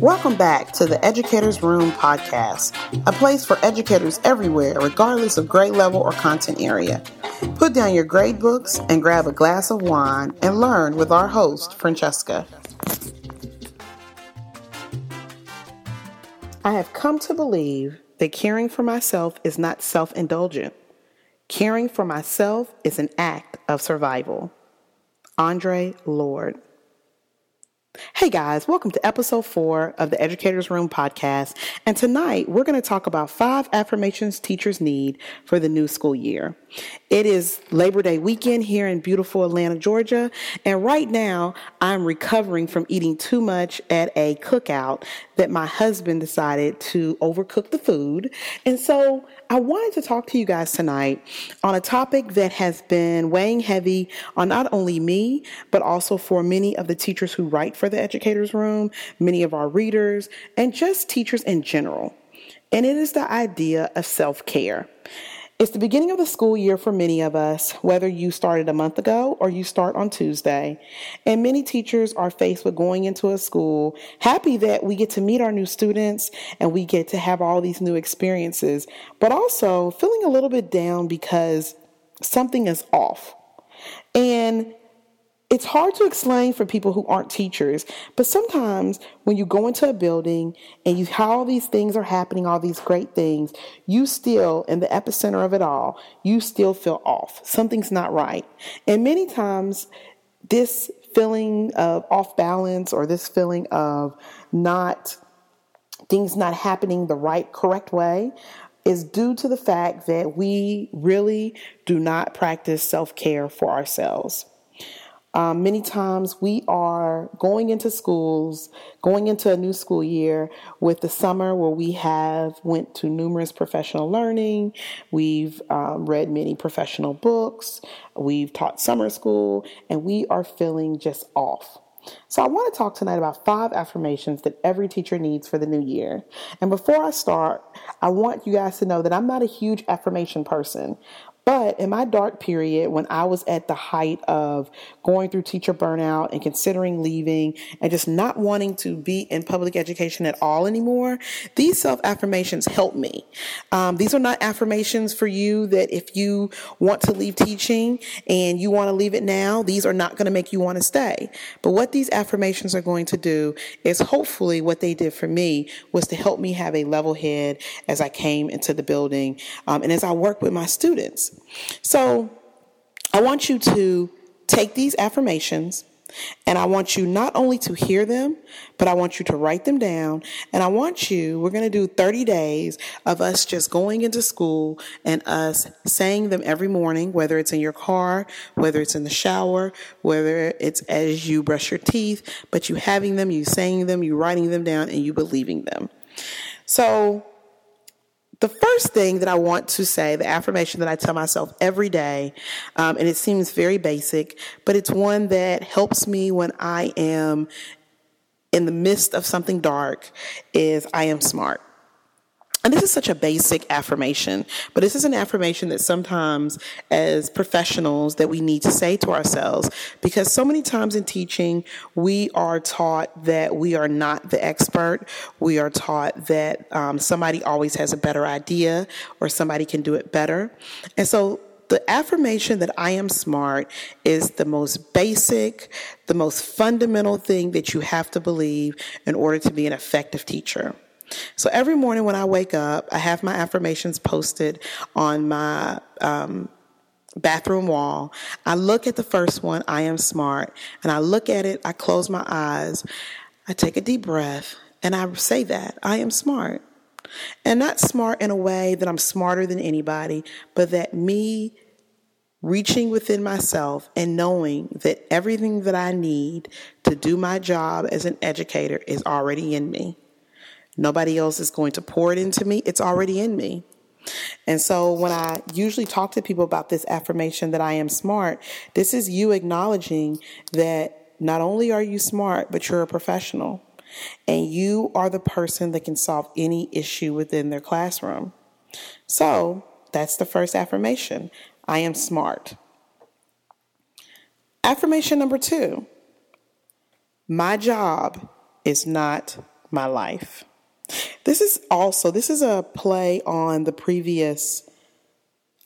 Welcome back to the Educators Room podcast, a place for educators everywhere, regardless of grade level or content area. Put down your grade books and grab a glass of wine and learn with our host, Franchesca. I have come to believe that caring for myself is not self indulgent. Caring for myself is an act of survival. Audre Lorde. Hey guys, welcome to episode four of the Educators Room podcast. And tonight we're going to talk about five affirmations teachers need for the new school year. It is Labor Day weekend here in beautiful Atlanta, Georgia. And right now I'm recovering from eating too much at a cookout that my husband decided to overcook the food. And so I wanted to talk to you guys tonight on a topic that has been weighing heavy on not only me, but also for many of the teachers who write for the Educators Room, many of our readers, and just teachers in general. And it is the idea of self care. It's the beginning of the school year for many of us, whether you started a month ago or you start on Tuesday. And many teachers are faced with going into a school happy that we get to meet our new students and we get to have all these new experiences, but also feeling a little bit down because something is off. And it's hard to explain for people who aren't teachers, but sometimes when you go into a building and you how all these things are happening, all these great things, you still in the epicenter of it all, you still feel off. Something's not right. And many times this feeling of off balance or this feeling of not things not happening the right correct way is due to the fact that we really do not practice self-care for ourselves. Um, many times we are going into schools, going into a new school year with the summer where we have went to numerous professional learning. We've um, read many professional books. We've taught summer school, and we are feeling just off. So, I want to talk tonight about five affirmations that every teacher needs for the new year. And before I start, I want you guys to know that I'm not a huge affirmation person, but in my dark period, when I was at the height of going through teacher burnout and considering leaving and just not wanting to be in public education at all anymore, these self affirmations helped me. Um, these are not affirmations for you that if you want to leave teaching and you want to leave it now, these are not going to make you want to stay. But what these affirmations are going to do is hopefully what they did for me was to help me have a level head as I came into the building um, and as I work with my students. So I want you to take these affirmations and I want you not only to hear them, but I want you to write them down. And I want you, we're going to do 30 days of us just going into school and us saying them every morning, whether it's in your car, whether it's in the shower, whether it's as you brush your teeth, but you having them, you saying them, you writing them down, and you believing them. So the first thing that I want to say, the affirmation that I tell myself every day, um, and it seems very basic, but it's one that helps me when I am in the midst of something dark, is I am smart. And this is such a basic affirmation, but this is an affirmation that sometimes as professionals that we need to say to ourselves because so many times in teaching we are taught that we are not the expert. We are taught that um, somebody always has a better idea or somebody can do it better. And so the affirmation that I am smart is the most basic, the most fundamental thing that you have to believe in order to be an effective teacher. So every morning when I wake up, I have my affirmations posted on my um, bathroom wall. I look at the first one, I am smart, and I look at it, I close my eyes, I take a deep breath, and I say that I am smart. And not smart in a way that I'm smarter than anybody, but that me reaching within myself and knowing that everything that I need to do my job as an educator is already in me. Nobody else is going to pour it into me. It's already in me. And so when I usually talk to people about this affirmation that I am smart, this is you acknowledging that not only are you smart, but you're a professional and you are the person that can solve any issue within their classroom. So that's the first affirmation. I am smart. Affirmation number two. My job is not my life. This is also this is a play on the previous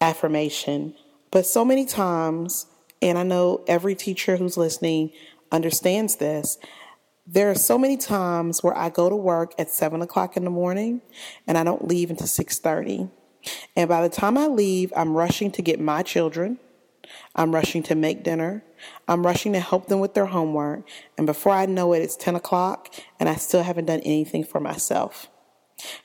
affirmation, but so many times, and I know every teacher who's listening understands this. There are so many times where I go to work at seven o'clock in the morning and I don't leave until six thirty. And by the time I leave, I'm rushing to get my children. I'm rushing to make dinner. I'm rushing to help them with their homework. And before I know it, it's 10 o'clock and I still haven't done anything for myself.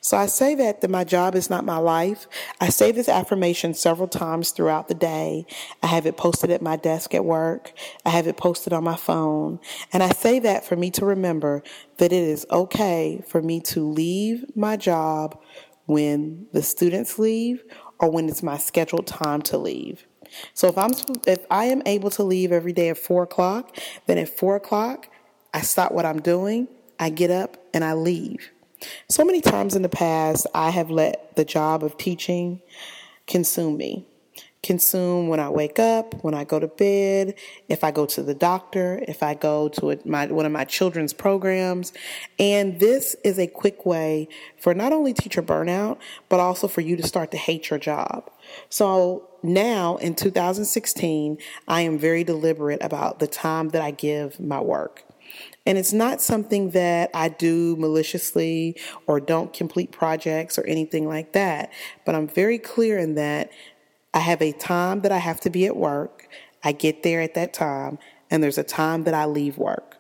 So I say that, that my job is not my life. I say this affirmation several times throughout the day. I have it posted at my desk at work. I have it posted on my phone. And I say that for me to remember that it is okay for me to leave my job when the students leave or when it's my scheduled time to leave. So if I'm if I am able to leave every day at four o'clock, then at four o'clock I stop what I'm doing, I get up and I leave. So many times in the past I have let the job of teaching consume me consume when I wake up, when I go to bed, if I go to the doctor, if I go to a, my, one of my children's programs. And this is a quick way for not only teacher burnout, but also for you to start to hate your job. So now in 2016, I am very deliberate about the time that I give my work. And it's not something that I do maliciously or don't complete projects or anything like that. But I'm very clear in that I have a time that I have to be at work. I get there at that time, and there's a time that I leave work.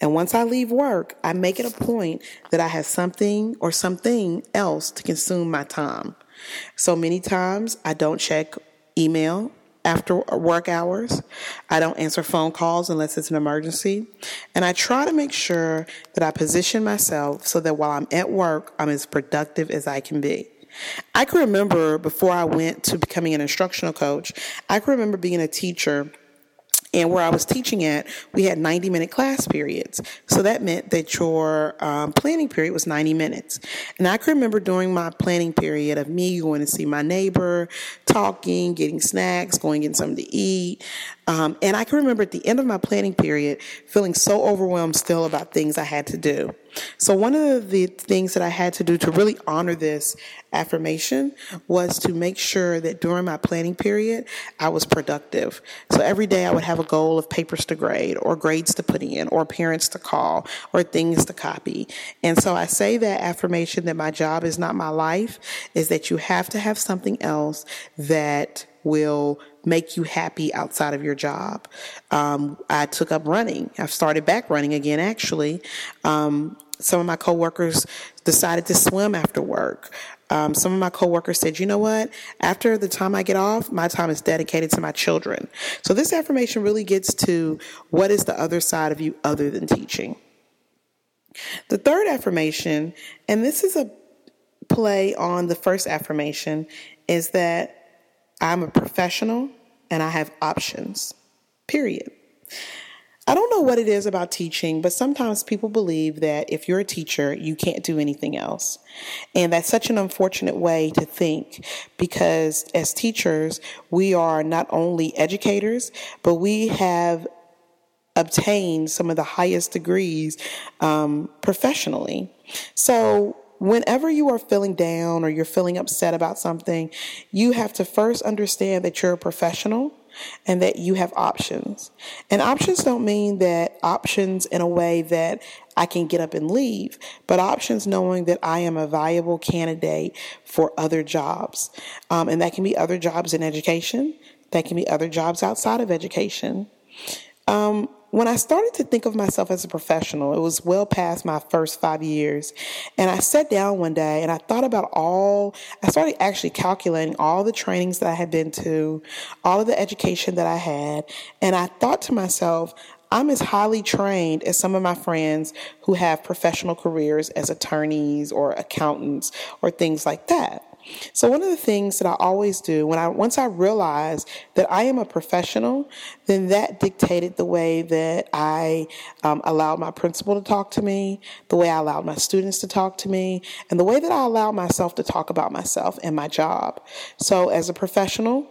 And once I leave work, I make it a point that I have something or something else to consume my time. So many times I don't check email after work hours. I don't answer phone calls unless it's an emergency. And I try to make sure that I position myself so that while I'm at work, I'm as productive as I can be. I can remember before I went to becoming an instructional coach, I can remember being a teacher and where I was teaching at, we had 90 minute class periods. So that meant that your um, planning period was 90 minutes. And I can remember during my planning period of me going to see my neighbor, talking, getting snacks, going getting something to eat. Um, and I can remember at the end of my planning period feeling so overwhelmed still about things I had to do. So one of the things that I had to do to really honor this affirmation was to make sure that during my planning period, I was productive. So every day I would have a goal of papers to grade or grades to put in or parents to call or things to copy. And so I say that affirmation that my job is not my life is that you have to have something else that will make you happy outside of your job. Um, I took up running. I've started back running again, actually. Um, some of my coworkers decided to swim after work. Um, some of my coworkers said, you know what? After the time I get off, my time is dedicated to my children. So this affirmation really gets to what is the other side of you other than teaching. The third affirmation, and this is a play on the first affirmation, is that I'm a professional and I have options, period. I don't know what it is about teaching, but sometimes people believe that if you're a teacher, you can't do anything else. And that's such an unfortunate way to think because as teachers, we are not only educators, but we have obtained some of the highest degrees um, professionally. So whenever you are feeling down or you're feeling upset about something, you have to first understand that you're a professional and that you have options. And options don't mean that options in a way that I can get up and leave, but options knowing that I am a viable candidate for other jobs. Um, and that can be other jobs in education, that can be other jobs outside of education. Um, when I started to think of myself as a professional, it was well past my first five years. And I sat down one day and I thought about all, I started actually calculating all the trainings that I had been to, all of the education that I had. And I thought to myself, I'm as highly trained as some of my friends who have professional careers as attorneys or accountants or things like that. So one of the things that I always do when I once I realize that I am a professional, then that dictated the way that I um, allowed my principal to talk to me, the way I allowed my students to talk to me, and the way that I allowed myself to talk about myself and my job. So as a professional,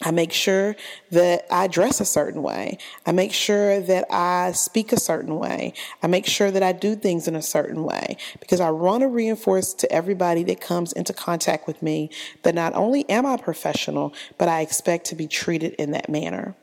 I make sure that I dress a certain way. I make sure that I speak a certain way. I make sure that I do things in a certain way because I want to reinforce to everybody that comes into contact with me that not only am I professional, but I expect to be treated in that manner.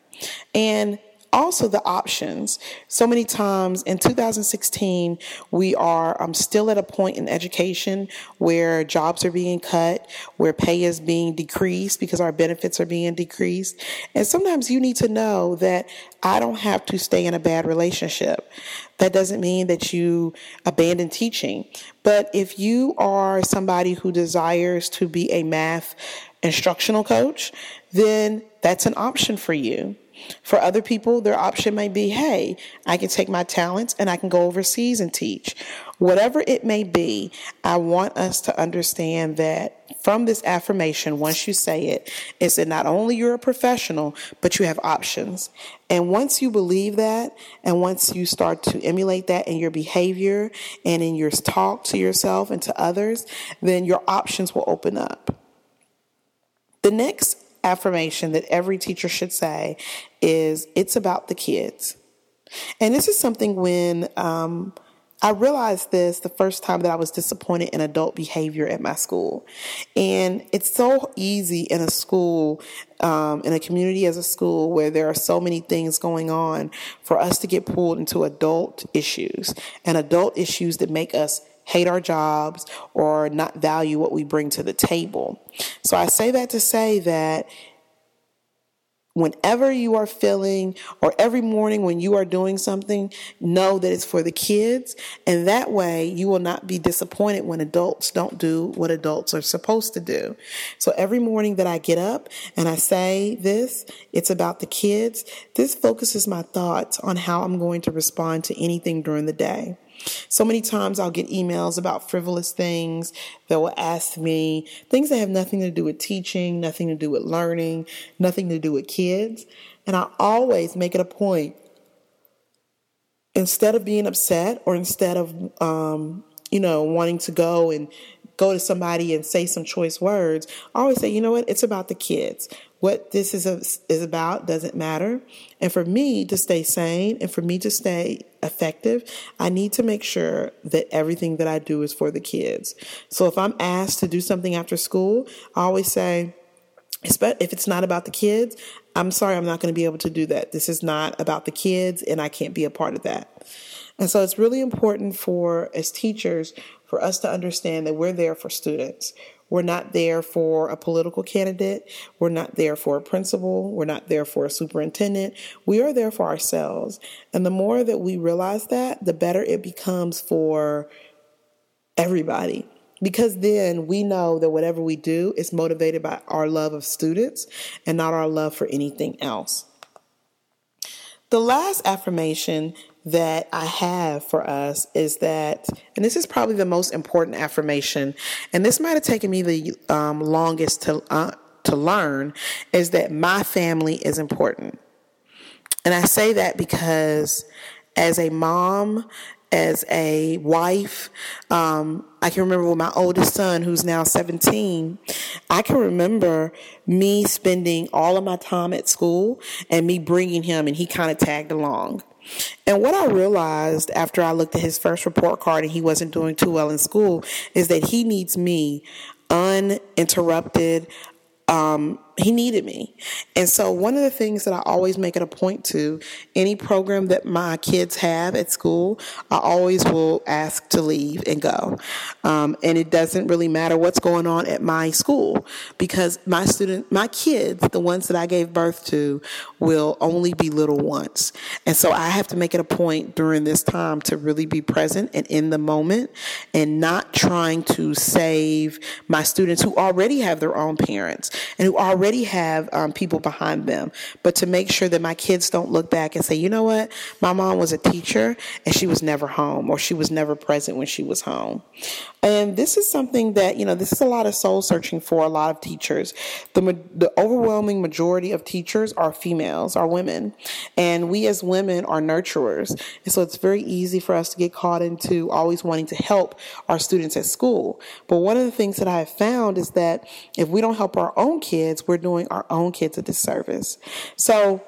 And also the options. So many times in 2016, we are um, still at a point in education where jobs are being cut, where pay is being decreased because our benefits are being decreased. And sometimes you need to know that I don't have to stay in a bad relationship. That doesn't mean that you abandon teaching. But if you are somebody who desires to be a math instructional coach, then that's an option for you. For other people, their option may be, hey, I can take my talents and I can go overseas and teach. Whatever it may be, I want us to understand that from this affirmation, once you say it, is that not only you're a professional, but you have options. And once you believe that, and once you start to emulate that in your behavior and in your talk to yourself and to others, then your options will open up. The next affirmation that every teacher should say is it's about the kids. And this is something when um, I realized this the first time that I was disappointed in adult behavior at my school. And it's so easy in a school, um, in a community as a school where there are so many things going on for us to get pulled into adult issues and adult issues that make us hate our jobs or not value what we bring to the table. So I say that to say that whenever you are feeling or every morning when you are doing something, know that it's for the kids. And that way you will not be disappointed when adults don't do what adults are supposed to do. So every morning that I get up and I say this, it's about the kids. This focuses my thoughts on how I'm going to respond to anything during the day. So many times I'll get emails about frivolous things that will ask me things that have nothing to do with teaching, nothing to do with learning, nothing to do with kids. And I always make it a point, instead of being upset or instead of, um, you know, wanting to go and go to somebody and say some choice words, I always say, you know what? It's about the kids. What this is, a, is about doesn't matter. And for me to stay sane and for me to stay effective, I need to make sure that everything that I do is for the kids. So if I'm asked to do something after school, I always say, if it's not about the kids, I'm sorry, I'm not going to be able to do that. This is not about the kids, and I can't be a part of that. And so it's really important for, as teachers, for us to understand that we're there for students. We're not there for a political candidate. We're not there for a principal. We're not there for a superintendent. We are there for ourselves. And the more that we realize that, the better it becomes for everybody. Because then we know that whatever we do is motivated by our love of students and not our love for anything else. The last affirmation that I have for us is that, and this is probably the most important affirmation, and this might have taken me the um, longest to uh, to learn, is that my family is important. And I say that because as a mom, as a wife, um, I can remember with my oldest son, who's now 17, I can remember me spending all of my time at school and me bringing him, and he kind of tagged along. And what I realized after I looked at his first report card and he wasn't doing too well in school is that he needs me uninterrupted, um, he needed me. And so one of the things that I always make it a point to, any program that my kids have at school, I always will ask to leave and go. Um, and it doesn't really matter what's going on at my school because my student, my kids, the ones that I gave birth to, will only be little once. And so I have to make it a point during this time to really be present and in the moment and not trying to save my students who already have their own parents and who already already have um, people behind them, but to make sure that my kids don't look back and say, you know what, my mom was a teacher and she was never home or she was never present when she was home. And this is something that, you know, this is a lot of soul searching for a lot of teachers. The, the overwhelming majority of teachers are females, are women. And we as women are nurturers. And so it's very easy for us to get caught into always wanting to help our students at school. But one of the things that I have found is that if we don't help our own kids, we're doing our own kids a disservice. So,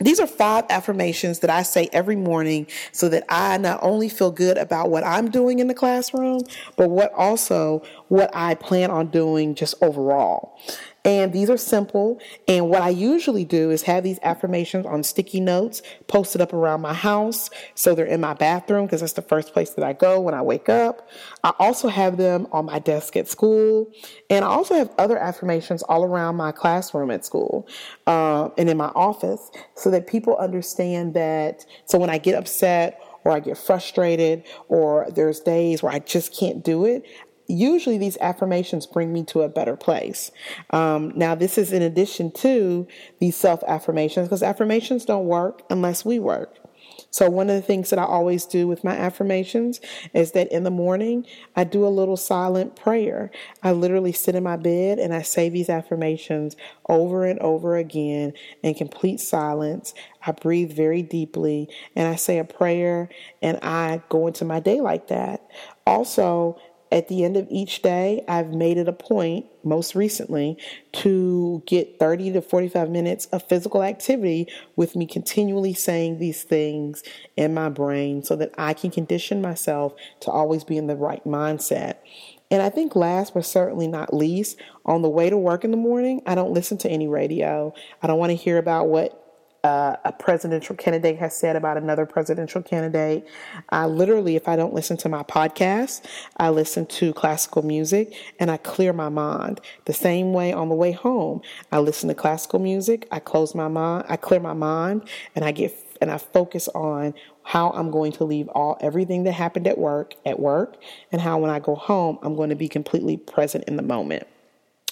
these are five affirmations that I say every morning so that I not only feel good about what I'm doing in the classroom, but what also what I plan on doing just overall. And these are simple. And what I usually do is have these affirmations on sticky notes posted up around my house. So they're in my bathroom because that's the first place that I go when I wake up. I also have them on my desk at school. And I also have other affirmations all around my classroom at school uh, and in my office so that people understand that. So when I get upset, or I get frustrated, or there's days where I just can't do it, usually these affirmations bring me to a better place. Um, now, this is in addition to these self affirmations because affirmations don't work unless we work. So, one of the things that I always do with my affirmations is that in the morning, I do a little silent prayer. I literally sit in my bed and I say these affirmations over and over again in complete silence. I breathe very deeply and I say a prayer and I go into my day like that. Also, at the end of each day, I've made it a point, most recently, to get 30 to 45 minutes of physical activity with me continually saying these things in my brain so that I can condition myself to always be in the right mindset. And I think last but certainly not least, on the way to work in the morning, I don't listen to any radio. I don't want to hear about what uh, a presidential candidate has said about another presidential candidate. I literally, if I don't listen to my podcast, I listen to classical music and I clear my mind. The same way on the way home, I listen to classical music, I close my mind, I clear my mind, and I get and I focus on how I'm going to leave all everything that happened at work at work and how when I go home I'm going to be completely present in the moment.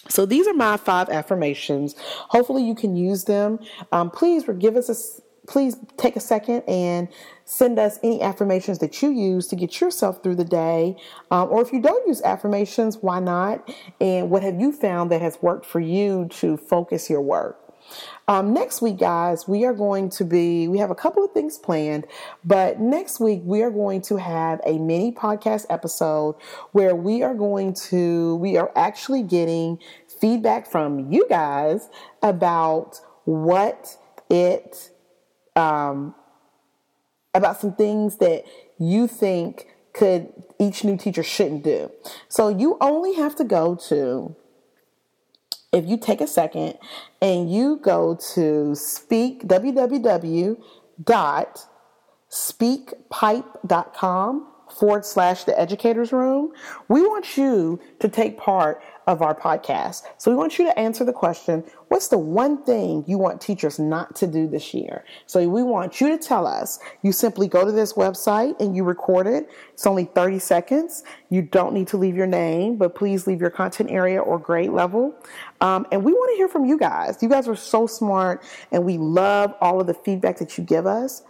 So these are my five affirmations. Hopefully you can use them. Um, please give us a please take a second and send us any affirmations that you use to get yourself through the day. Um, or if you don't use affirmations, why not? And what have you found that has worked for you to focus your work? Um, next week, guys, we are going to be, we have a couple of things planned, but next week we are going to have a mini podcast episode where we are going to, we are actually getting feedback from you guys about what it, um, about some things that you think could each new teacher shouldn't do. So you only have to go to if you take a second and you go to speak www.speakpipe.com forward slash the educators room, we want you to take part of our podcast. So we want you to answer the question what's the one thing you want teachers not to do this year? So we want you to tell us. You simply go to this website and you record it. It's only 30 seconds. You don't need to leave your name, but please leave your content area or grade level. Um, and we want to hear from you guys. You guys are so smart and we love all of the feedback that you give us.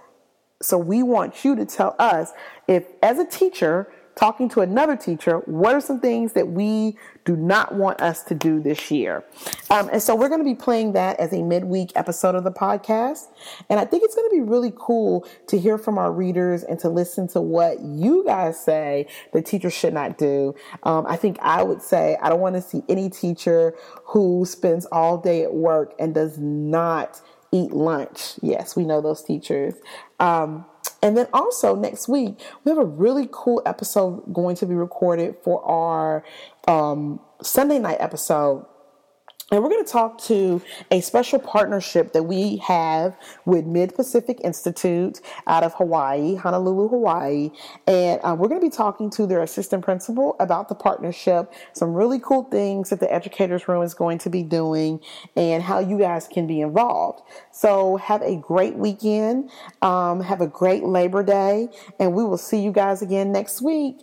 So we want you to tell us if, as a teacher, talking to another teacher, what are some things that we do not want us to do this year? Um, and so we're going to be playing that as a midweek episode of the podcast. And I think it's going to be really cool to hear from our readers and to listen to what you guys say the teachers should not do. Um, I think I would say I don't want to see any teacher who spends all day at work and does not eat lunch. Yes, we know those teachers. Um, and then also next week, we have a really cool episode going to be recorded for our um, Sunday night episode and we're going to talk to a special partnership that we have with Mid Pacific Institute out of Hawaii, Honolulu, Hawaii. And um, we're going to be talking to their assistant principal about the partnership, some really cool things that the Educators Room is going to be doing, and how you guys can be involved. So, have a great weekend. Um, have a great Labor Day. And we will see you guys again next week.